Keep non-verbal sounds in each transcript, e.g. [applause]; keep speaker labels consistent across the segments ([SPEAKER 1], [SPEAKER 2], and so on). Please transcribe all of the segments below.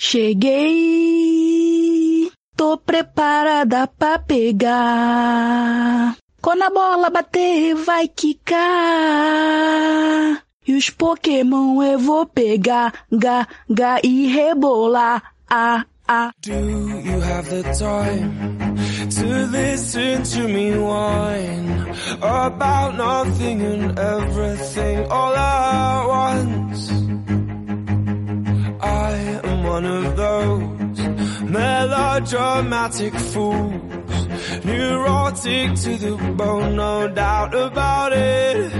[SPEAKER 1] Cheguei, tô preparada pra pegar. Quando a bola bater, vai quicar. E os Pokémon eu vou pegar, ga, ga e rebolar, ah, ah.
[SPEAKER 2] Do you have the time to listen to me whine about nothing and everything all at once? One of those melodramatic fools, neurotic to the bone, no doubt about it.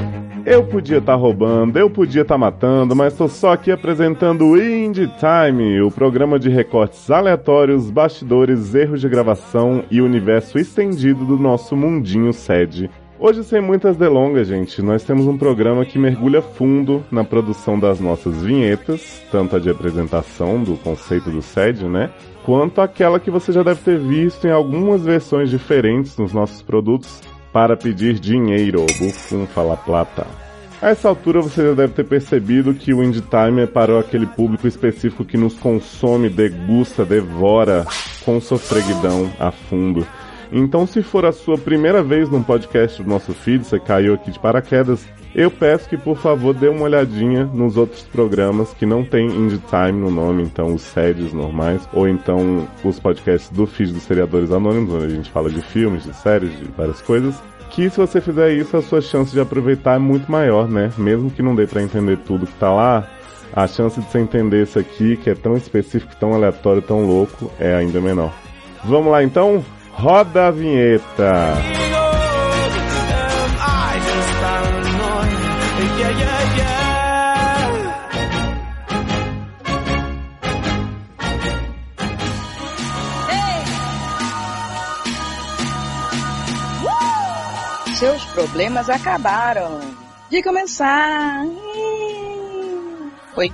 [SPEAKER 3] Eu podia estar roubando, eu podia estar matando, mas tô só aqui apresentando o Indie Time, o programa de recortes aleatórios, bastidores, erros de gravação e universo estendido do nosso mundinho sede. Hoje, sem muitas delongas, gente, nós temos um programa que mergulha fundo na produção das nossas vinhetas, tanto a de apresentação do conceito do SED, né? Quanto aquela que você já deve ter visto em algumas versões diferentes nos nossos produtos para pedir dinheiro, bufum fala plata. A essa altura você já deve ter percebido que o Indie Time é para aquele público específico que nos consome, degusta, devora com sofreguidão a fundo. Então, se for a sua primeira vez num podcast do nosso feed, você caiu aqui de paraquedas, eu peço que por favor dê uma olhadinha nos outros programas que não tem Indie Time no nome, então os sedes normais, ou então os podcasts do feed dos seriadores anônimos, onde a gente fala de filmes, de séries, de várias coisas. Que se você fizer isso, a sua chance de aproveitar é muito maior, né? Mesmo que não dê para entender tudo que tá lá, a chance de você entender isso aqui, que é tão específico, tão aleatório, tão louco, é ainda menor. Vamos lá então? Roda a vinheta!
[SPEAKER 4] Seus problemas acabaram. De começar. Oi.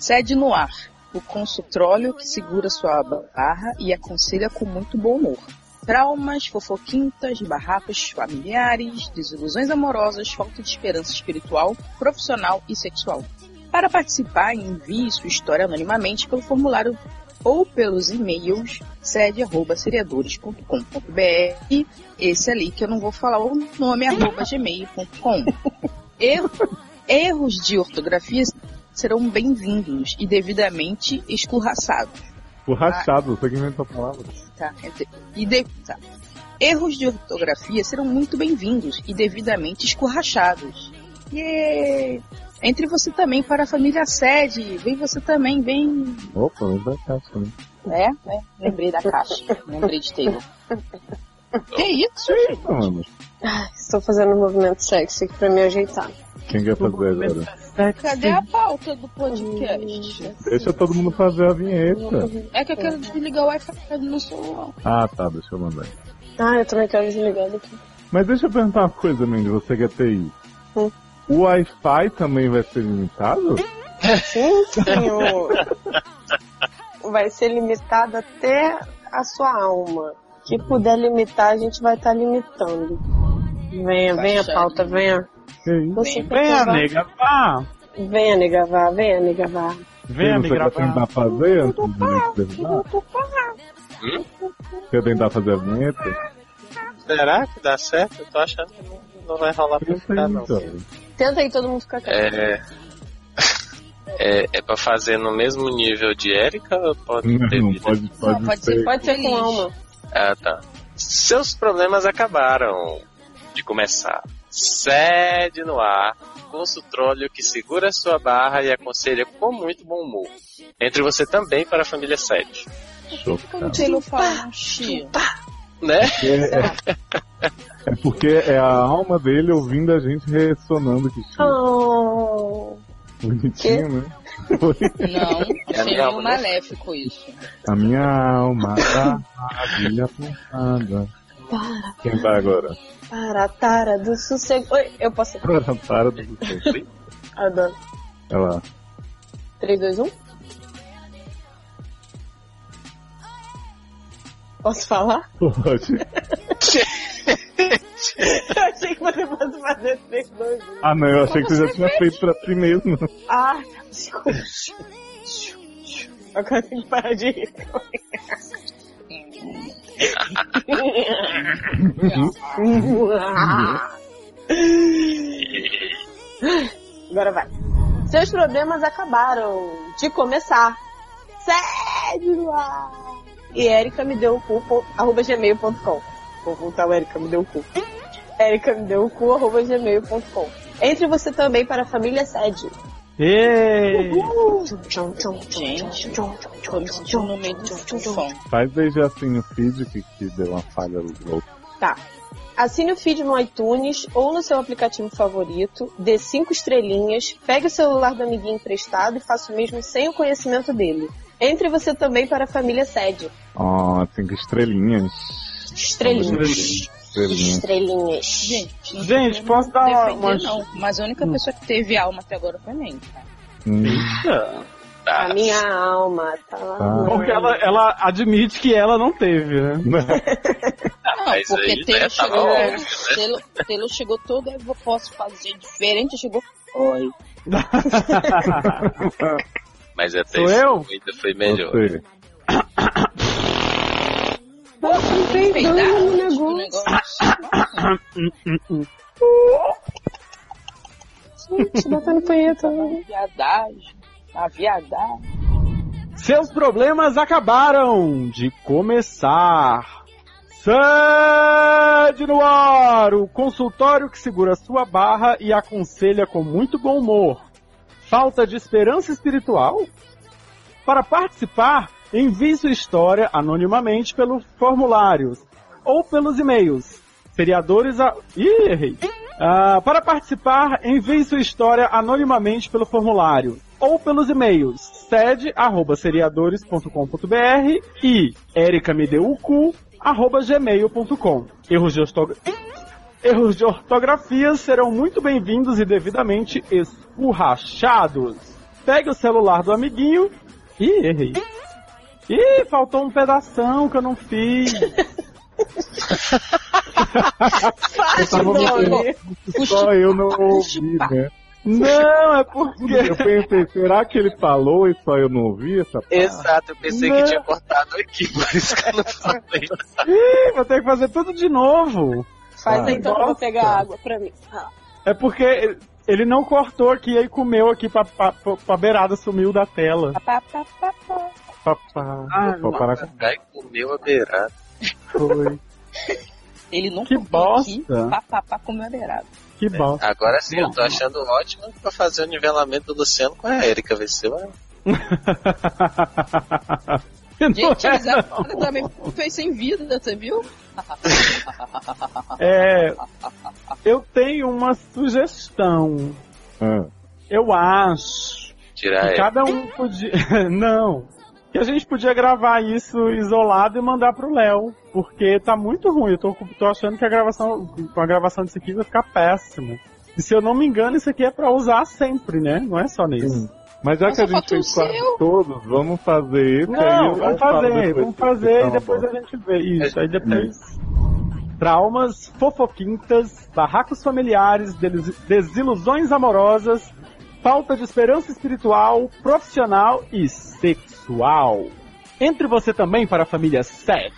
[SPEAKER 4] Sede no ar. O consultório que segura sua barra e aconselha com muito bom humor. Traumas, fofoquintas, barracos familiares, desilusões amorosas, falta de esperança espiritual, profissional e sexual. Para participar, envie sua história anonimamente pelo formulário ou pelos e-mails sede@seriadores.com.br e esse ali que eu não vou falar o nome arroba gmail.com. [laughs] Erro, erros de ortografia serão bem-vindos e devidamente escorraçados.
[SPEAKER 3] Escorraçado, você que inventou a palavra.
[SPEAKER 4] Tá, e de, tá. Erros de ortografia serão muito bem-vindos e devidamente escorrachados. Yeah! Entre você também para a família sede. Vem você também, vem.
[SPEAKER 3] Opa, lembra da caixa, né?
[SPEAKER 4] É, é, lembrei da caixa. lembrei de Taylor. [laughs] que isso, gente?
[SPEAKER 3] Mano,
[SPEAKER 5] Ai, estou fazendo um movimento sexy aqui pra me ajeitar.
[SPEAKER 3] Quem quer fazer agora?
[SPEAKER 4] Cadê a pauta do podcast?
[SPEAKER 3] Deixa todo mundo fazer a vinheta.
[SPEAKER 4] É que eu quero desligar o Wi-Fi no celular.
[SPEAKER 3] Ah, tá, deixa eu mandar.
[SPEAKER 5] Ah, eu também quero desligar daqui.
[SPEAKER 3] Mas deixa eu perguntar uma coisa, Mandy, você que é TI.
[SPEAKER 5] Hum.
[SPEAKER 3] O Wi-Fi também vai ser limitado?
[SPEAKER 5] Sim, senhor. Vai ser limitado até a sua alma. Que puder limitar, a gente vai estar limitando. Venha, venha, pauta, venha.
[SPEAKER 3] Isso?
[SPEAKER 5] Você
[SPEAKER 6] Venha, nega, vá.
[SPEAKER 5] Venha, nega, vá, venha, nega, vá.
[SPEAKER 6] Venha me
[SPEAKER 3] você quer
[SPEAKER 6] gravar.
[SPEAKER 3] tentar fazer antes de terminar? Quer tentar fazer a vinheta?
[SPEAKER 7] Será que dá certo? Eu tô achando que não, não vai rolar pra ficar, não.
[SPEAKER 3] então.
[SPEAKER 5] Tenta aí todo mundo ficar quieto.
[SPEAKER 7] É... [laughs] é. É pra fazer no mesmo nível de Erika ou pode ter
[SPEAKER 3] Não,
[SPEAKER 7] vida?
[SPEAKER 3] pode, pode,
[SPEAKER 4] Não, pode
[SPEAKER 3] ser.
[SPEAKER 5] Pode ser com alma.
[SPEAKER 7] Ah, tá. Seus problemas acabaram de começar. Sede no ar, consultório que segura sua barra e aconselha com muito bom humor. Entre você também para a família Sede.
[SPEAKER 4] Um chia.
[SPEAKER 7] Né?
[SPEAKER 3] É, é porque é a alma dele ouvindo a gente ressonando que chique.
[SPEAKER 5] Oh.
[SPEAKER 3] Bonitinho, né? Oi.
[SPEAKER 4] Não,
[SPEAKER 7] É
[SPEAKER 4] seria
[SPEAKER 7] alma,
[SPEAKER 4] um
[SPEAKER 7] né?
[SPEAKER 4] maléfico isso.
[SPEAKER 3] A minha alma tá maravilha apontada.
[SPEAKER 5] Para,
[SPEAKER 3] Quem vai agora?
[SPEAKER 5] para, tara do sossego. Oi, eu posso.
[SPEAKER 3] Para, para do sucesso.
[SPEAKER 5] Adoro.
[SPEAKER 3] Olha lá.
[SPEAKER 5] 3, 2, 1. Posso falar?
[SPEAKER 3] Pode. [laughs]
[SPEAKER 5] Eu achei que você fosse fazer 3, 2, 1.
[SPEAKER 3] Ah, não, eu achei que você já tinha feito pra si mesmo.
[SPEAKER 5] Ah, desculpa. Eu consigo parar de rir. [laughs] Agora vai. Seus problemas acabaram de começar. Sério? E Erika me deu o cu, arroba gmail.com. Vou voltar o Erika me deu o cu. Erika me deu o cu, arroba gmail.com. Entre você também para a família sede.
[SPEAKER 3] Faz desde assim no feed que, que deu uma falha louca.
[SPEAKER 5] Tá. Assine o feed no iTunes ou no seu aplicativo favorito, dê cinco estrelinhas, pegue o celular do amiguinho emprestado e faça o mesmo sem o conhecimento dele. Entre você também para a família sede.
[SPEAKER 3] Ó, cinco estrelinhas.
[SPEAKER 5] Estrelinhas.
[SPEAKER 3] Estrelinhas.
[SPEAKER 5] Estrelinhas.
[SPEAKER 4] Gente,
[SPEAKER 6] Gente, posso dar
[SPEAKER 4] defender,
[SPEAKER 6] uma-
[SPEAKER 4] não. Mas a única pessoa que teve alma até agora foi nem. Tá?
[SPEAKER 3] Hum,
[SPEAKER 7] Tá.
[SPEAKER 5] A minha alma tá lá.
[SPEAKER 6] Porque ela, ela admite que ela não teve, né?
[SPEAKER 4] Não, [laughs]
[SPEAKER 7] mas
[SPEAKER 4] porque
[SPEAKER 7] aí,
[SPEAKER 4] Telo
[SPEAKER 7] né, tava
[SPEAKER 4] chegou,
[SPEAKER 7] óbvio, né?
[SPEAKER 4] Telo, Telo chegou todo, eu posso fazer diferente, chegou, oi. [laughs]
[SPEAKER 7] Mas até
[SPEAKER 6] Sou
[SPEAKER 7] isso
[SPEAKER 6] eu?
[SPEAKER 7] ainda foi melhor.
[SPEAKER 3] Você.
[SPEAKER 5] Poxa, peidando no
[SPEAKER 4] gente, o
[SPEAKER 5] negócio.
[SPEAKER 4] negócio.
[SPEAKER 5] Gente, batendo punheta. [laughs]
[SPEAKER 4] Viadagem, a viadagem.
[SPEAKER 6] Seus problemas acabaram de começar. Sede no ar, o consultório que segura sua barra e aconselha com muito bom humor. Falta de esperança espiritual? Para participar, envie sua história anonimamente pelos formulários ou pelos e-mails. Seriadores a... Ih, errei. Ah, para participar, envie sua história anonimamente pelo formulário ou pelos e-mails sede@seriadores.com.br e ericamedeucu@gmail.com. Erros de ortogra- Erros de ortografia serão muito bem-vindos e devidamente escurrachados. Pegue o celular do amiguinho. Ih, errei. Ih, faltou um pedação que eu não fiz.
[SPEAKER 5] Fácil,
[SPEAKER 3] nome. Só eu não ouvi, né?
[SPEAKER 6] Não, é porque.
[SPEAKER 3] Eu pensei, será que ele falou e só eu não ouvi essa parte?
[SPEAKER 7] Exato, eu pensei
[SPEAKER 6] Não.
[SPEAKER 7] que tinha cortado aqui, [laughs] por isso que eu não falei.
[SPEAKER 6] Ih, vou ter que fazer tudo de novo.
[SPEAKER 5] Faz
[SPEAKER 3] Ah,
[SPEAKER 5] então eu vou pegar água pra mim. Ah.
[SPEAKER 6] É porque ele não cortou aqui e comeu aqui pra, pra, pra, pra beirada, sumiu da tela.
[SPEAKER 4] Pá, pá, pá, pá.
[SPEAKER 3] Pá, pá.
[SPEAKER 6] Ah,
[SPEAKER 3] parar com
[SPEAKER 7] Vai comeu a beirada.
[SPEAKER 6] Foi. [laughs]
[SPEAKER 4] Ele não
[SPEAKER 6] Que
[SPEAKER 4] aqui,
[SPEAKER 6] bosta.
[SPEAKER 4] pá, pá, pá, comeu a beirada.
[SPEAKER 6] Que bosta.
[SPEAKER 7] Agora sim, eu tô achando ótimo pra fazer o nivelamento do Luciano com a Erika, ver se vai. [laughs]
[SPEAKER 4] Gente,
[SPEAKER 6] é,
[SPEAKER 4] também fez sem vida, você viu? [laughs]
[SPEAKER 6] É, eu tenho uma sugestão.
[SPEAKER 3] Ah,
[SPEAKER 6] Eu acho
[SPEAKER 7] Tirar
[SPEAKER 6] que cada um podia. Não. Que a gente podia gravar isso isolado e mandar pro Léo. Porque tá muito ruim. Eu tô, tô achando que a gravação. Com a gravação disso aqui vai ficar péssimo. E se eu não me engano, isso aqui é pra usar sempre, né? Não é só nisso.
[SPEAKER 3] Mas já
[SPEAKER 4] Mas
[SPEAKER 3] que a gente fez quase
[SPEAKER 4] seu.
[SPEAKER 3] todos, vamos fazer aí.
[SPEAKER 6] Não, vamos fazer, vamos fazer e depois a gente vê isso. Aí depois. Traumas, fofoquintas, barracos familiares, desilusões amorosas, falta de esperança espiritual, profissional e sexual. Entre você também para a família 7.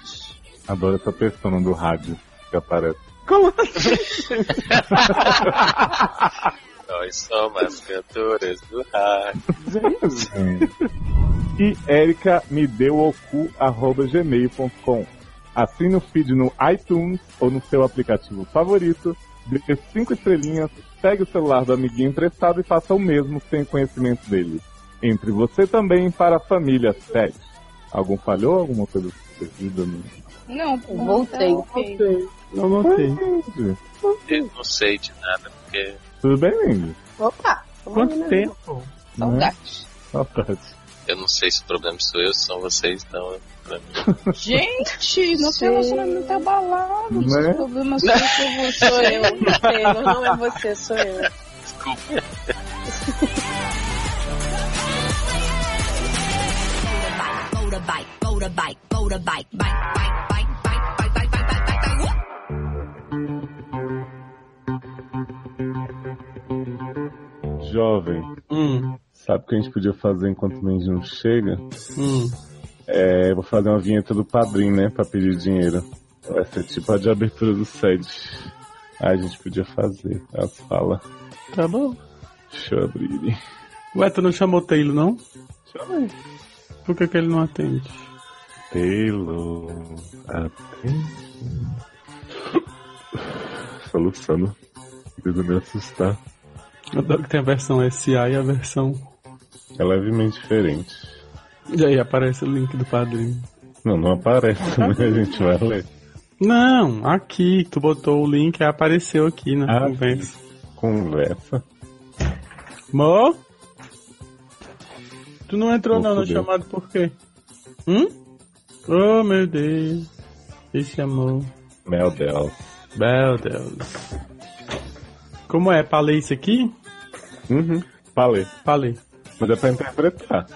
[SPEAKER 3] Adoro essa persona do rádio que aparece.
[SPEAKER 6] Como assim? [laughs]
[SPEAKER 7] Nós somos as cantoras do rádio.
[SPEAKER 3] e Erika me deu o cu, arroba gmail.com. Assine o feed no iTunes ou no seu aplicativo favorito, dê cinco estrelinhas, pegue o celular do amiguinho emprestado e faça o mesmo sem conhecimento dele. Entre você também para a família 7. Algum falhou? Alguma coisa perdida?
[SPEAKER 4] Não,
[SPEAKER 5] Voltei.
[SPEAKER 6] Não notei.
[SPEAKER 7] Eu não sei de nada, porque
[SPEAKER 3] Tudo bem, Lindy?
[SPEAKER 5] Opa!
[SPEAKER 6] Quanto
[SPEAKER 5] Vamos
[SPEAKER 6] tempo?
[SPEAKER 4] Saudade.
[SPEAKER 3] Saudade.
[SPEAKER 7] eu não sei se o problema sou eu, se são vocês, então pra mim.
[SPEAKER 4] Gente, [laughs] nosso
[SPEAKER 5] Sim.
[SPEAKER 4] relacionamento tá abalado.
[SPEAKER 3] Né?
[SPEAKER 4] Os problemas são com você.
[SPEAKER 5] Sou eu, Taylor, não é você, sou eu.
[SPEAKER 7] Desculpa.
[SPEAKER 8] Motorbike, motorbike, bike, bike, bike, bike, bike, bike, bike, bike, bike, bike.
[SPEAKER 3] Jovem,
[SPEAKER 6] Hum.
[SPEAKER 3] Sabe o que a gente podia fazer enquanto o Mendy não chega?
[SPEAKER 6] Hum.
[SPEAKER 3] É, vou fazer uma vinheta do padrinho, né? Pra pedir dinheiro. Vai ser tipo a de abertura do sede. Aí a gente podia fazer. Elas falam.
[SPEAKER 6] Tá bom.
[SPEAKER 3] Deixa eu abrir.
[SPEAKER 6] Ué, tu não chamou o Taylor, não?
[SPEAKER 3] Chamei.
[SPEAKER 6] Por que, que ele não atende?
[SPEAKER 3] Taylor. Atende. Soluçando. Tentando me assustar.
[SPEAKER 6] Eu adoro que tem a versão SA e a versão.
[SPEAKER 3] É levemente diferente.
[SPEAKER 6] E aí aparece o link do padrinho.
[SPEAKER 3] Não, não aparece, mas a gente vai ler.
[SPEAKER 6] Não, aqui, tu botou o link e apareceu aqui na
[SPEAKER 3] Ah,
[SPEAKER 6] conversa.
[SPEAKER 3] Conversa.
[SPEAKER 6] Mo? Tu não entrou
[SPEAKER 3] Vou
[SPEAKER 6] não na chamada por quê? Hum? Oh meu Deus. Esse amor.
[SPEAKER 3] Meu Deus.
[SPEAKER 6] Meu Deus. Como é? Falei isso aqui?
[SPEAKER 3] Uhum. Falei.
[SPEAKER 6] Falei.
[SPEAKER 3] Mas é pra interpretar.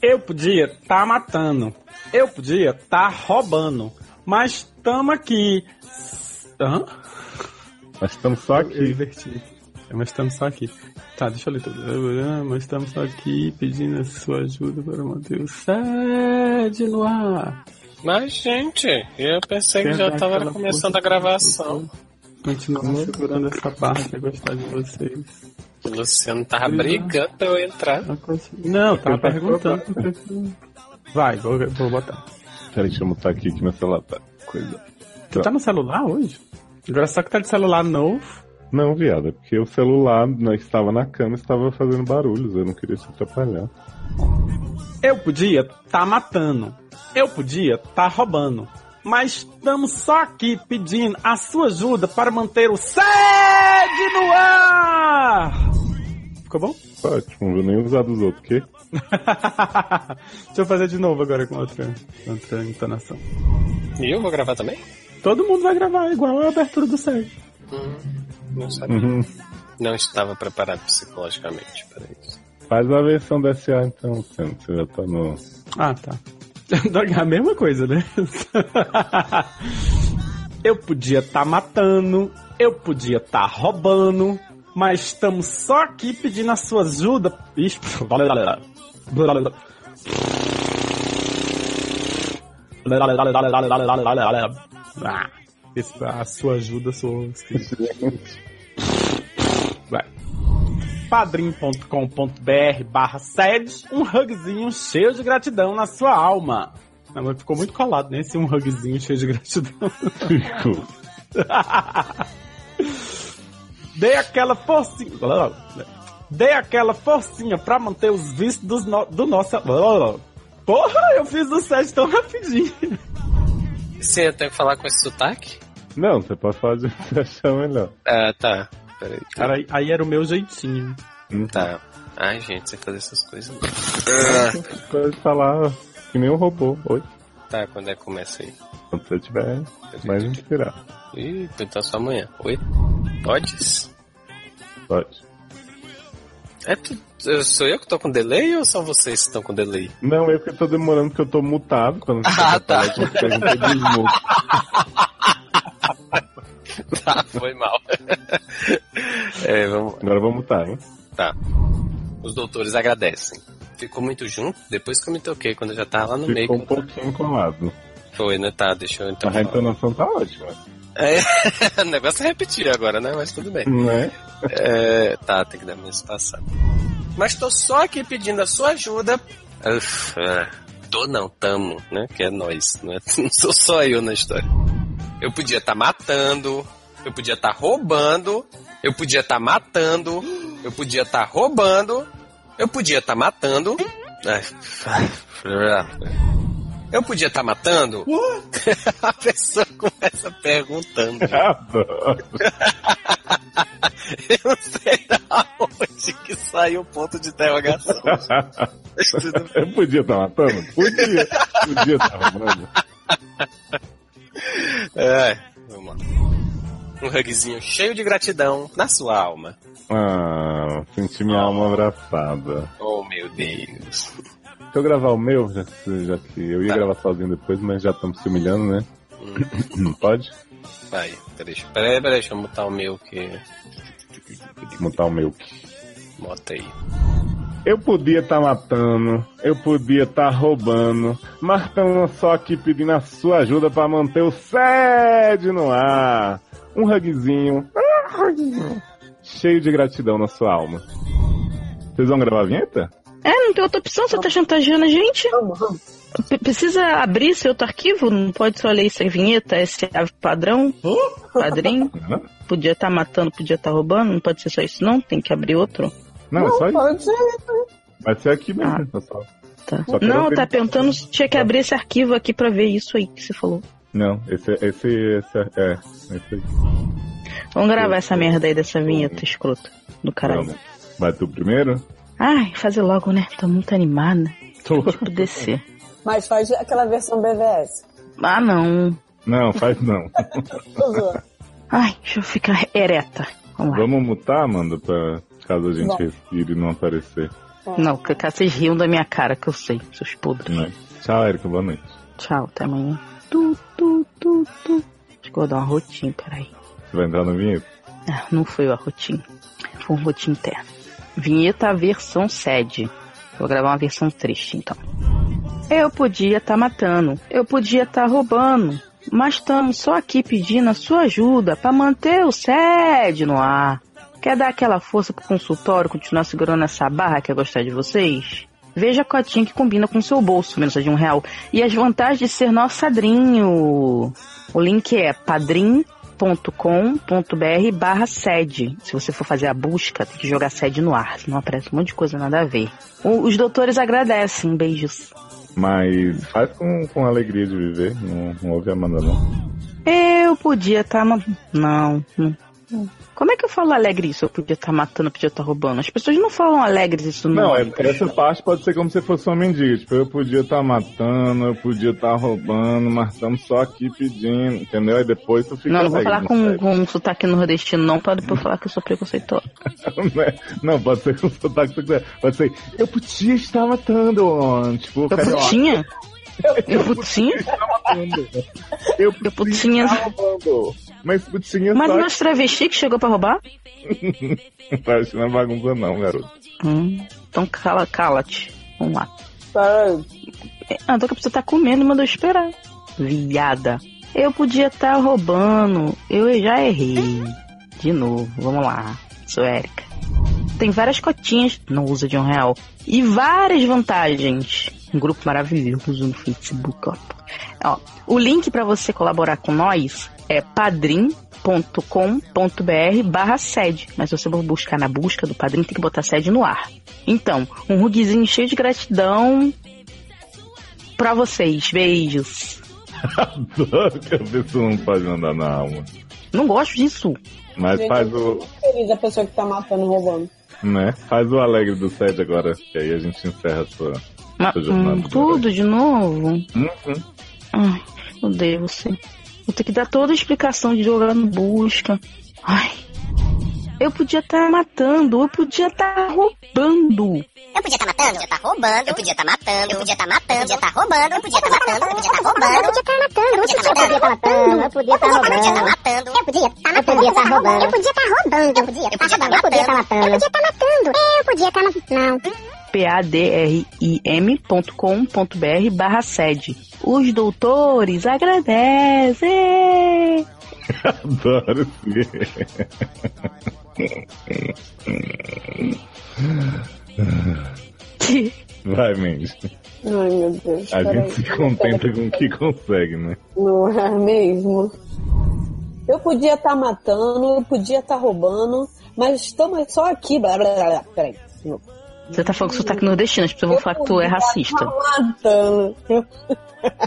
[SPEAKER 6] Eu podia tá matando. Eu podia tá roubando. Mas tamo aqui. Hã?
[SPEAKER 3] Nós estamos só
[SPEAKER 6] Eu
[SPEAKER 3] aqui.
[SPEAKER 6] É, Mas estamos só aqui. Tá, deixa eu ler tudo. Ah, Mas estamos só aqui pedindo a sua ajuda para manter o sede no ar.
[SPEAKER 7] Mas, gente, eu pensei que já
[SPEAKER 6] Quer dar
[SPEAKER 7] tava
[SPEAKER 6] aquela
[SPEAKER 7] começando a gravação.
[SPEAKER 6] Continuar segurando essa barra que é gostar de vocês.
[SPEAKER 7] O Luciano tava brigando pra eu entrar.
[SPEAKER 6] Não, tava
[SPEAKER 3] Eu tava
[SPEAKER 6] perguntando. Vai, vou, vou botar.
[SPEAKER 3] Peraí, deixa eu mutar aqui que meu celular tá. Coisa.
[SPEAKER 6] Tu tá no celular hoje? Agora só que tá de celular novo.
[SPEAKER 3] Não, viado, é porque o celular né, estava na cama e estava fazendo barulhos. Eu não queria te atrapalhar.
[SPEAKER 6] Eu podia tá matando. Eu podia tá roubando. Mas estamos só aqui pedindo a sua ajuda para manter o sede no ar! Ficou bom?
[SPEAKER 3] Ótimo, não vou nem usar dos outros, quê? [laughs]
[SPEAKER 6] Deixa eu fazer de novo agora com outra, outra entonação.
[SPEAKER 7] E eu vou gravar também?
[SPEAKER 6] Todo mundo vai gravar igual a abertura do sede.
[SPEAKER 7] Não sabia.
[SPEAKER 3] Uhum.
[SPEAKER 7] Não estava preparado psicologicamente para isso.
[SPEAKER 3] Faz a versão da SA então. Você já tá no.
[SPEAKER 6] Ah, tá. [laughs] A mesma coisa, né? [laughs] Eu podia estar matando, eu podia estar roubando, mas estamos só aqui pedindo a sua ajuda. Ixi, [laughs] Ah, a sua ajuda sou. Vai. padrim.com.br barra sede, um hugzinho cheio de gratidão na sua alma. Não, mas ficou muito colado, né? Esse um hugzinho cheio de gratidão.
[SPEAKER 3] Fico. [laughs]
[SPEAKER 6] Dê aquela forcinha. Dê aquela forcinha pra manter os vistos dos no- do nosso. Porra, eu fiz o set tão rapidinho.
[SPEAKER 7] Você tenho que falar com esse sotaque?
[SPEAKER 3] Não, você pode de [laughs] você achar melhor.
[SPEAKER 7] Ah, tá. Peraí.
[SPEAKER 6] Cara, aí, era o meu jeitinho.
[SPEAKER 7] Tá. Ai, gente, você fazer essas coisas. [laughs]
[SPEAKER 3] Pode falar que nem um robô. Oi.
[SPEAKER 7] Tá, quando é que começa aí?
[SPEAKER 3] Quando você tiver mais inspirado.
[SPEAKER 7] Ih, então só amanhã. Oi? Podes?
[SPEAKER 3] Pode.
[SPEAKER 7] É tu, sou eu que tô com delay ou são vocês que estão com delay?
[SPEAKER 3] Não, eu que tô demorando porque eu tô mutado quando [laughs] você
[SPEAKER 7] Ah, tá.
[SPEAKER 3] falar, eu perguntei desmuto.
[SPEAKER 7] Tá, [laughs] foi mal. [laughs] é, vamos.
[SPEAKER 3] Agora vou mutar, hein?
[SPEAKER 7] Tá. Os doutores agradecem. Ficou muito junto depois que eu me toquei, quando eu já tava lá no meio.
[SPEAKER 3] Ficou um pouquinho colado.
[SPEAKER 7] Foi, né? Tá, deixa eu então.
[SPEAKER 3] A entonação tá ótima.
[SPEAKER 7] É, o negócio é repetir agora, né? Mas tudo bem.
[SPEAKER 3] Né?
[SPEAKER 7] É, tá, tem que dar mais passada. Mas tô só aqui pedindo a sua ajuda. Uf, é, tô não, tamo, né? Que é nós, não, é, não sou só eu na história. Eu podia estar matando, eu podia estar roubando, eu podia estar matando, eu podia estar roubando, eu podia estar matando. Ai, Eu podia estar matando? [laughs] A pessoa começa perguntando. [laughs]
[SPEAKER 3] Adoro.
[SPEAKER 7] Eu não sei da onde que saiu o ponto de interrogação. [laughs]
[SPEAKER 3] Eu podia estar matando? Podia. Podia estar matando.
[SPEAKER 7] É, vamos lá. Um hugzinho cheio de gratidão na sua alma.
[SPEAKER 3] Ah, senti minha alma abraçada.
[SPEAKER 7] Oh, meu Deus.
[SPEAKER 3] Deixa eu gravar o meu, já que, já que eu ia
[SPEAKER 7] Tá.
[SPEAKER 3] gravar sozinho depois, mas já estamos se humilhando, né? Pode?
[SPEAKER 7] Vai, peraí, peraí, peraí, deixa eu mutar o meu que.
[SPEAKER 3] Mutar o meu.
[SPEAKER 7] Bota aí.
[SPEAKER 3] Eu podia estar matando, eu podia estar roubando, mas estamos só aqui pedindo a sua ajuda para manter o sede no ar. Um hugzinho, cheio de gratidão na sua alma. Vocês vão gravar a vinheta?
[SPEAKER 1] É, não tem outra opção, você tá chantageando a gente?
[SPEAKER 5] Vamos, vamos.
[SPEAKER 1] Precisa abrir esse outro arquivo? Não pode só ler isso em vinheta, esse é padrão, padrinho? Podia estar matando, podia estar roubando, não pode ser só isso não? Tem que abrir outro?
[SPEAKER 3] Não, é só isso.
[SPEAKER 5] Pode ser.
[SPEAKER 3] Vai ser aqui mesmo,
[SPEAKER 1] Ah.
[SPEAKER 3] pessoal.
[SPEAKER 1] Tá.
[SPEAKER 3] Só
[SPEAKER 1] Não, tá perguntando se tinha que abrir esse arquivo aqui pra ver isso aí que você falou.
[SPEAKER 3] Não, esse, esse, esse é, esse aí.
[SPEAKER 1] Vamos gravar essa merda aí dessa vinheta escrota do caralho.
[SPEAKER 3] Vamos. Vai tu primeiro?
[SPEAKER 1] Ai, fazer logo, né? Tô muito animada.
[SPEAKER 3] Tu.
[SPEAKER 1] Tipo descer.
[SPEAKER 5] Mas faz aquela versão BVS.
[SPEAKER 1] Ah, não.
[SPEAKER 3] Não, faz não.
[SPEAKER 5] Tô. [laughs]
[SPEAKER 1] Ai, deixa eu ficar ereta. Vamos lá.
[SPEAKER 3] Vamos mutar, Amanda, pra caso a gente
[SPEAKER 5] Vamos.
[SPEAKER 3] respire e não aparecer.
[SPEAKER 1] Não, que vocês riam da minha cara, que eu sei, seus podres.
[SPEAKER 3] Né? Tchau, Erika, boa noite.
[SPEAKER 1] Tchau, até amanhã. Tu, tu, tu, tu. Acho que eu vou dar uma rotinha, peraí.
[SPEAKER 3] Você vai entrar no vinheta?
[SPEAKER 1] Ah, não foi a rotinha. Foi um rotinho interno. Vinheta versão sede. Vou gravar uma versão triste, então. Eu podia estar matando, eu podia estar roubando, mas estamos só aqui pedindo a sua ajuda para manter o sede no ar. Quer dar aquela força pro consultório continuar segurando essa barra que é gostar de vocês? Veja a cotinha que combina com seu bolso, menos de um real. E as vantagens de ser nosso padrinho. O link é padrim.com.br barra sede. Se você for fazer a busca, tem que jogar sede no ar, senão aparece um monte de coisa nada a ver. O- os doutores agradecem, beijos.
[SPEAKER 3] Mas faz com, com alegria de viver, não, não ouve a Amanda não.
[SPEAKER 1] Eu podia estar. ma- não, não. Como é que eu falo alegre isso? Eu podia estar matando, eu podia estar roubando. As pessoas não falam alegres isso
[SPEAKER 3] Não,
[SPEAKER 1] não.
[SPEAKER 3] é- essa parte pode ser como se fosse uma mendiga. Tipo, eu podia estar matando, eu podia estar roubando, mas estamos só aqui pedindo, entendeu? Aí depois tu fica
[SPEAKER 1] Não, não vou falar
[SPEAKER 3] não
[SPEAKER 1] com, com um sotaque nordestino, não, pra depois falar que eu sou preconceituosa. [laughs]
[SPEAKER 3] Né? Não, pode ser com sotaque que você quiser. Pode ser, eu podia estar matando, tipo,
[SPEAKER 1] Eu
[SPEAKER 3] carioca.
[SPEAKER 1] putinha? Eu putinha?
[SPEAKER 3] Eu
[SPEAKER 1] Eu putinha.
[SPEAKER 3] estar roubando. Mas putinha
[SPEAKER 1] Mas
[SPEAKER 3] só
[SPEAKER 1] nós travesti que chegou pra roubar? [laughs]
[SPEAKER 3] não tá achando bagunça não, garoto.
[SPEAKER 1] Hum, então cala, cala-te. Vamos lá.
[SPEAKER 5] Peraí.
[SPEAKER 1] Ah, então que a pessoa tá comendo e mandou esperar. Viada. Eu podia estar roubando. Eu já errei. De novo, vamos lá. Sou Érica. Tem várias cotinhas, não usa de um real. E várias vantagens. Um grupo maravilhoso no Facebook, ó. Ó, o link para você colaborar com nós é padrim.com.br barra sede. Mas se você for buscar na busca do padrim, tem que botar sede no ar. Então, um rugzinho cheio de gratidão pra vocês. Beijos.
[SPEAKER 3] Adoro que a pessoa não pode mandar na alma.
[SPEAKER 1] Não gosto disso.
[SPEAKER 3] Mas
[SPEAKER 5] Gente,
[SPEAKER 3] faz o,
[SPEAKER 5] feliz a pessoa que tá matando roubando.
[SPEAKER 3] né? Faz o alegre do sede agora, que aí a gente encerra a sua,
[SPEAKER 1] Ma-
[SPEAKER 3] sua jornada.
[SPEAKER 1] hum, tudo de novo.
[SPEAKER 3] Uhum.
[SPEAKER 1] Odeio você. Vou ter que dar toda a explicação de jogar no busca. Ai. Eu podia estar matando, eu podia estar roubando.
[SPEAKER 9] Eu podia estar matando, eu podia estar roubando, eu podia estar matando, eu podia estar matando, eu podia estar roubando, eu podia estar matando, eu podia estar roubando, eu podia estar matando, eu podia estar matando, eu podia estar matando, eu podia estar matando, eu podia estar matando, eu podia estar roubando, eu podia estar roubando, eu podia estar matando, eu podia estar matando, eu podia estar matando, não.
[SPEAKER 1] padrim.com.br barra sede. Os doutores agradecem.
[SPEAKER 3] Adoro sim. Vai, Mendes.
[SPEAKER 5] Ai, meu Deus.
[SPEAKER 3] A gente se contenta com o que consegue, né?
[SPEAKER 5] Não é mesmo? Eu podia estar matando, eu podia estar roubando, mas estamos só aqui. Blá, blá, blá, blá. Peraí.
[SPEAKER 1] Você tá falando com sotaque nordestino, as pessoas vão falar que tu é racista.
[SPEAKER 5] Tá matando. [laughs]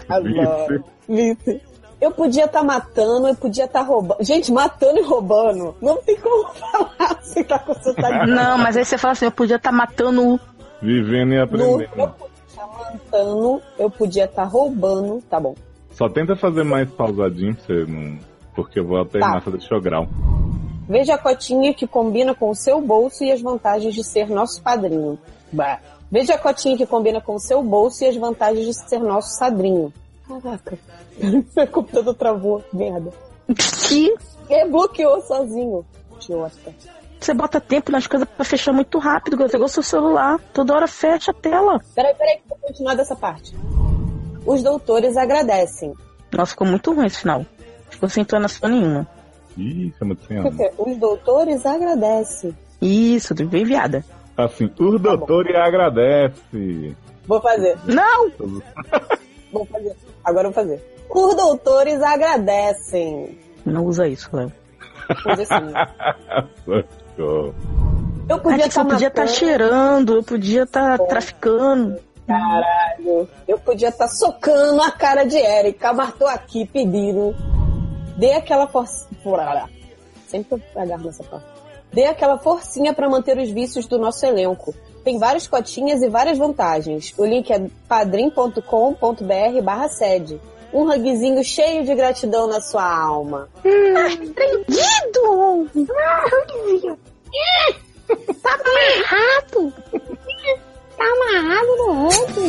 [SPEAKER 5] Adoro. Vice. Eu podia estar matando, eu podia estar roubando. Gente, matando e roubando. Não tem como [laughs] falar se tá com sotaque.
[SPEAKER 1] Não, mas aí você fala assim, eu podia estar matando o...
[SPEAKER 3] Vivendo e
[SPEAKER 5] No, eu
[SPEAKER 3] aprendendo.
[SPEAKER 5] podia estar matando, eu podia estar roubando. Tá bom.
[SPEAKER 3] Só tenta fazer mais pausadinho pra você não. Porque eu vou alternar
[SPEAKER 5] Tá.
[SPEAKER 3] fazer jogral.
[SPEAKER 5] Veja a cotinha que combina com o seu bolso e as vantagens de ser nosso padrinho. Bah. Veja a cotinha que combina com o seu bolso e as vantagens de ser nosso sadrinho. Caraca. [laughs] Meu computador travou. Merda.
[SPEAKER 1] Que?
[SPEAKER 5] É, bloqueou sozinho. Idiota.
[SPEAKER 1] Você bota tempo nas coisas pra fechar muito rápido. Pegou seu celular, toda hora fecha a tela.
[SPEAKER 5] Peraí, peraí, vou continuar dessa parte. Os doutores agradecem.
[SPEAKER 1] Nossa, ficou muito ruim esse final. Ficou sem entonação nenhuma.
[SPEAKER 3] Ih, sem
[SPEAKER 5] Quer dizer, Os doutores agradecem.
[SPEAKER 1] Isso, bem viada.
[SPEAKER 3] Assim, o doutor e agradece.
[SPEAKER 5] Vou fazer.
[SPEAKER 1] Não! [laughs]
[SPEAKER 5] Vou fazer. Agora eu vou fazer. Os doutores agradecem.
[SPEAKER 1] Não usa isso, Léo.
[SPEAKER 5] Dizer assim. Eu
[SPEAKER 1] Ah,
[SPEAKER 5] podia
[SPEAKER 1] tipo,
[SPEAKER 5] estar
[SPEAKER 1] eu podia estar cheirando, eu podia estar traficando.
[SPEAKER 5] Caralho. Eu podia estar socando a cara de Erika, mas tô aqui pedindo. Dê aquela força. Sempre eu agarro nessa parte. Dê aquela forcinha pra manter os vícios do nosso elenco. Tem várias cotinhas e várias vantagens. O link é padrim.com.br barra sede. Um hugzinho cheio de gratidão na sua alma.
[SPEAKER 9] Prendido! Tá amarrado! Tá amarrado no outro.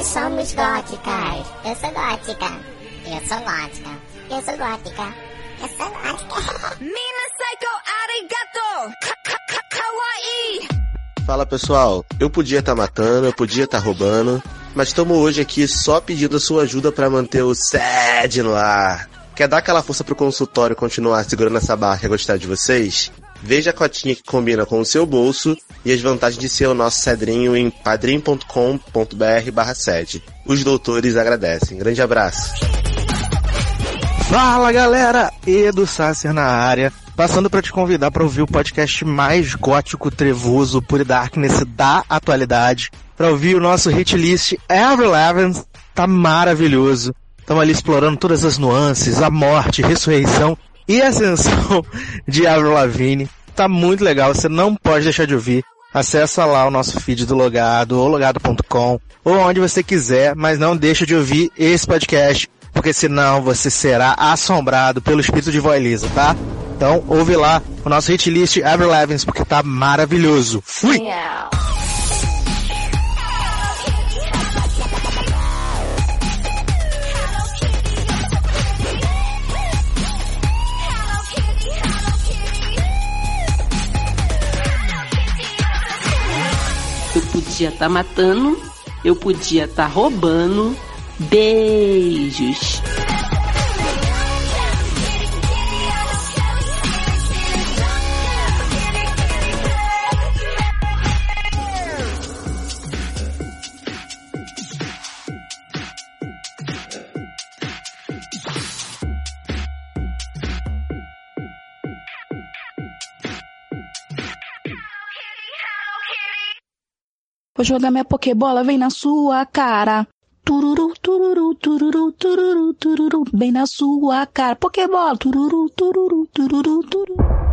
[SPEAKER 9] Nós somos góticas. Eu sou gótica. Eu sou gótica. Eu sou gótica. Eu sou gótica. [laughs]
[SPEAKER 8] Mina Psycho Arigato Ka- ka- ka- Kawaii
[SPEAKER 10] Fala pessoal, eu podia estar matando, eu podia estar roubando, mas estamos hoje aqui só pedindo a sua ajuda para manter o SED no ar. Quer dar aquela força pro consultório continuar segurando essa barra e gostar de vocês? Veja a cotinha que combina com o seu bolso e as vantagens de ser o nosso cedrinho em padrim.com.br barra sede. Os doutores agradecem. Grande abraço.
[SPEAKER 11] Fala galera, Edu Sasser na área, passando para te convidar para ouvir o podcast mais gótico, trevoso, e darkness da atualidade, para ouvir o nosso hit list Ever Eleven, tá maravilhoso. Estamos ali explorando todas as nuances, a morte, ressurreição e ascensão [laughs] de Avril Lavigne. Tá muito legal, você não pode deixar de ouvir. Acessa lá o nosso feed do Logado, ou logado.com, ou onde você quiser, mas não deixa de ouvir esse podcast, porque senão você será assombrado pelo espírito de Voilisa, tá? Então, ouve lá o nosso hit list Ever Levens, porque tá maravilhoso. Fui!
[SPEAKER 12] Eu podia estar matando, eu podia estar roubando. Beijos.
[SPEAKER 13] Vou jogar minha pokebola, vem na sua cara. Tururu, tururu, tururu, tururu, tururu, bem na sua cara. Pokebola, tururu, tururu, tururu, tururu.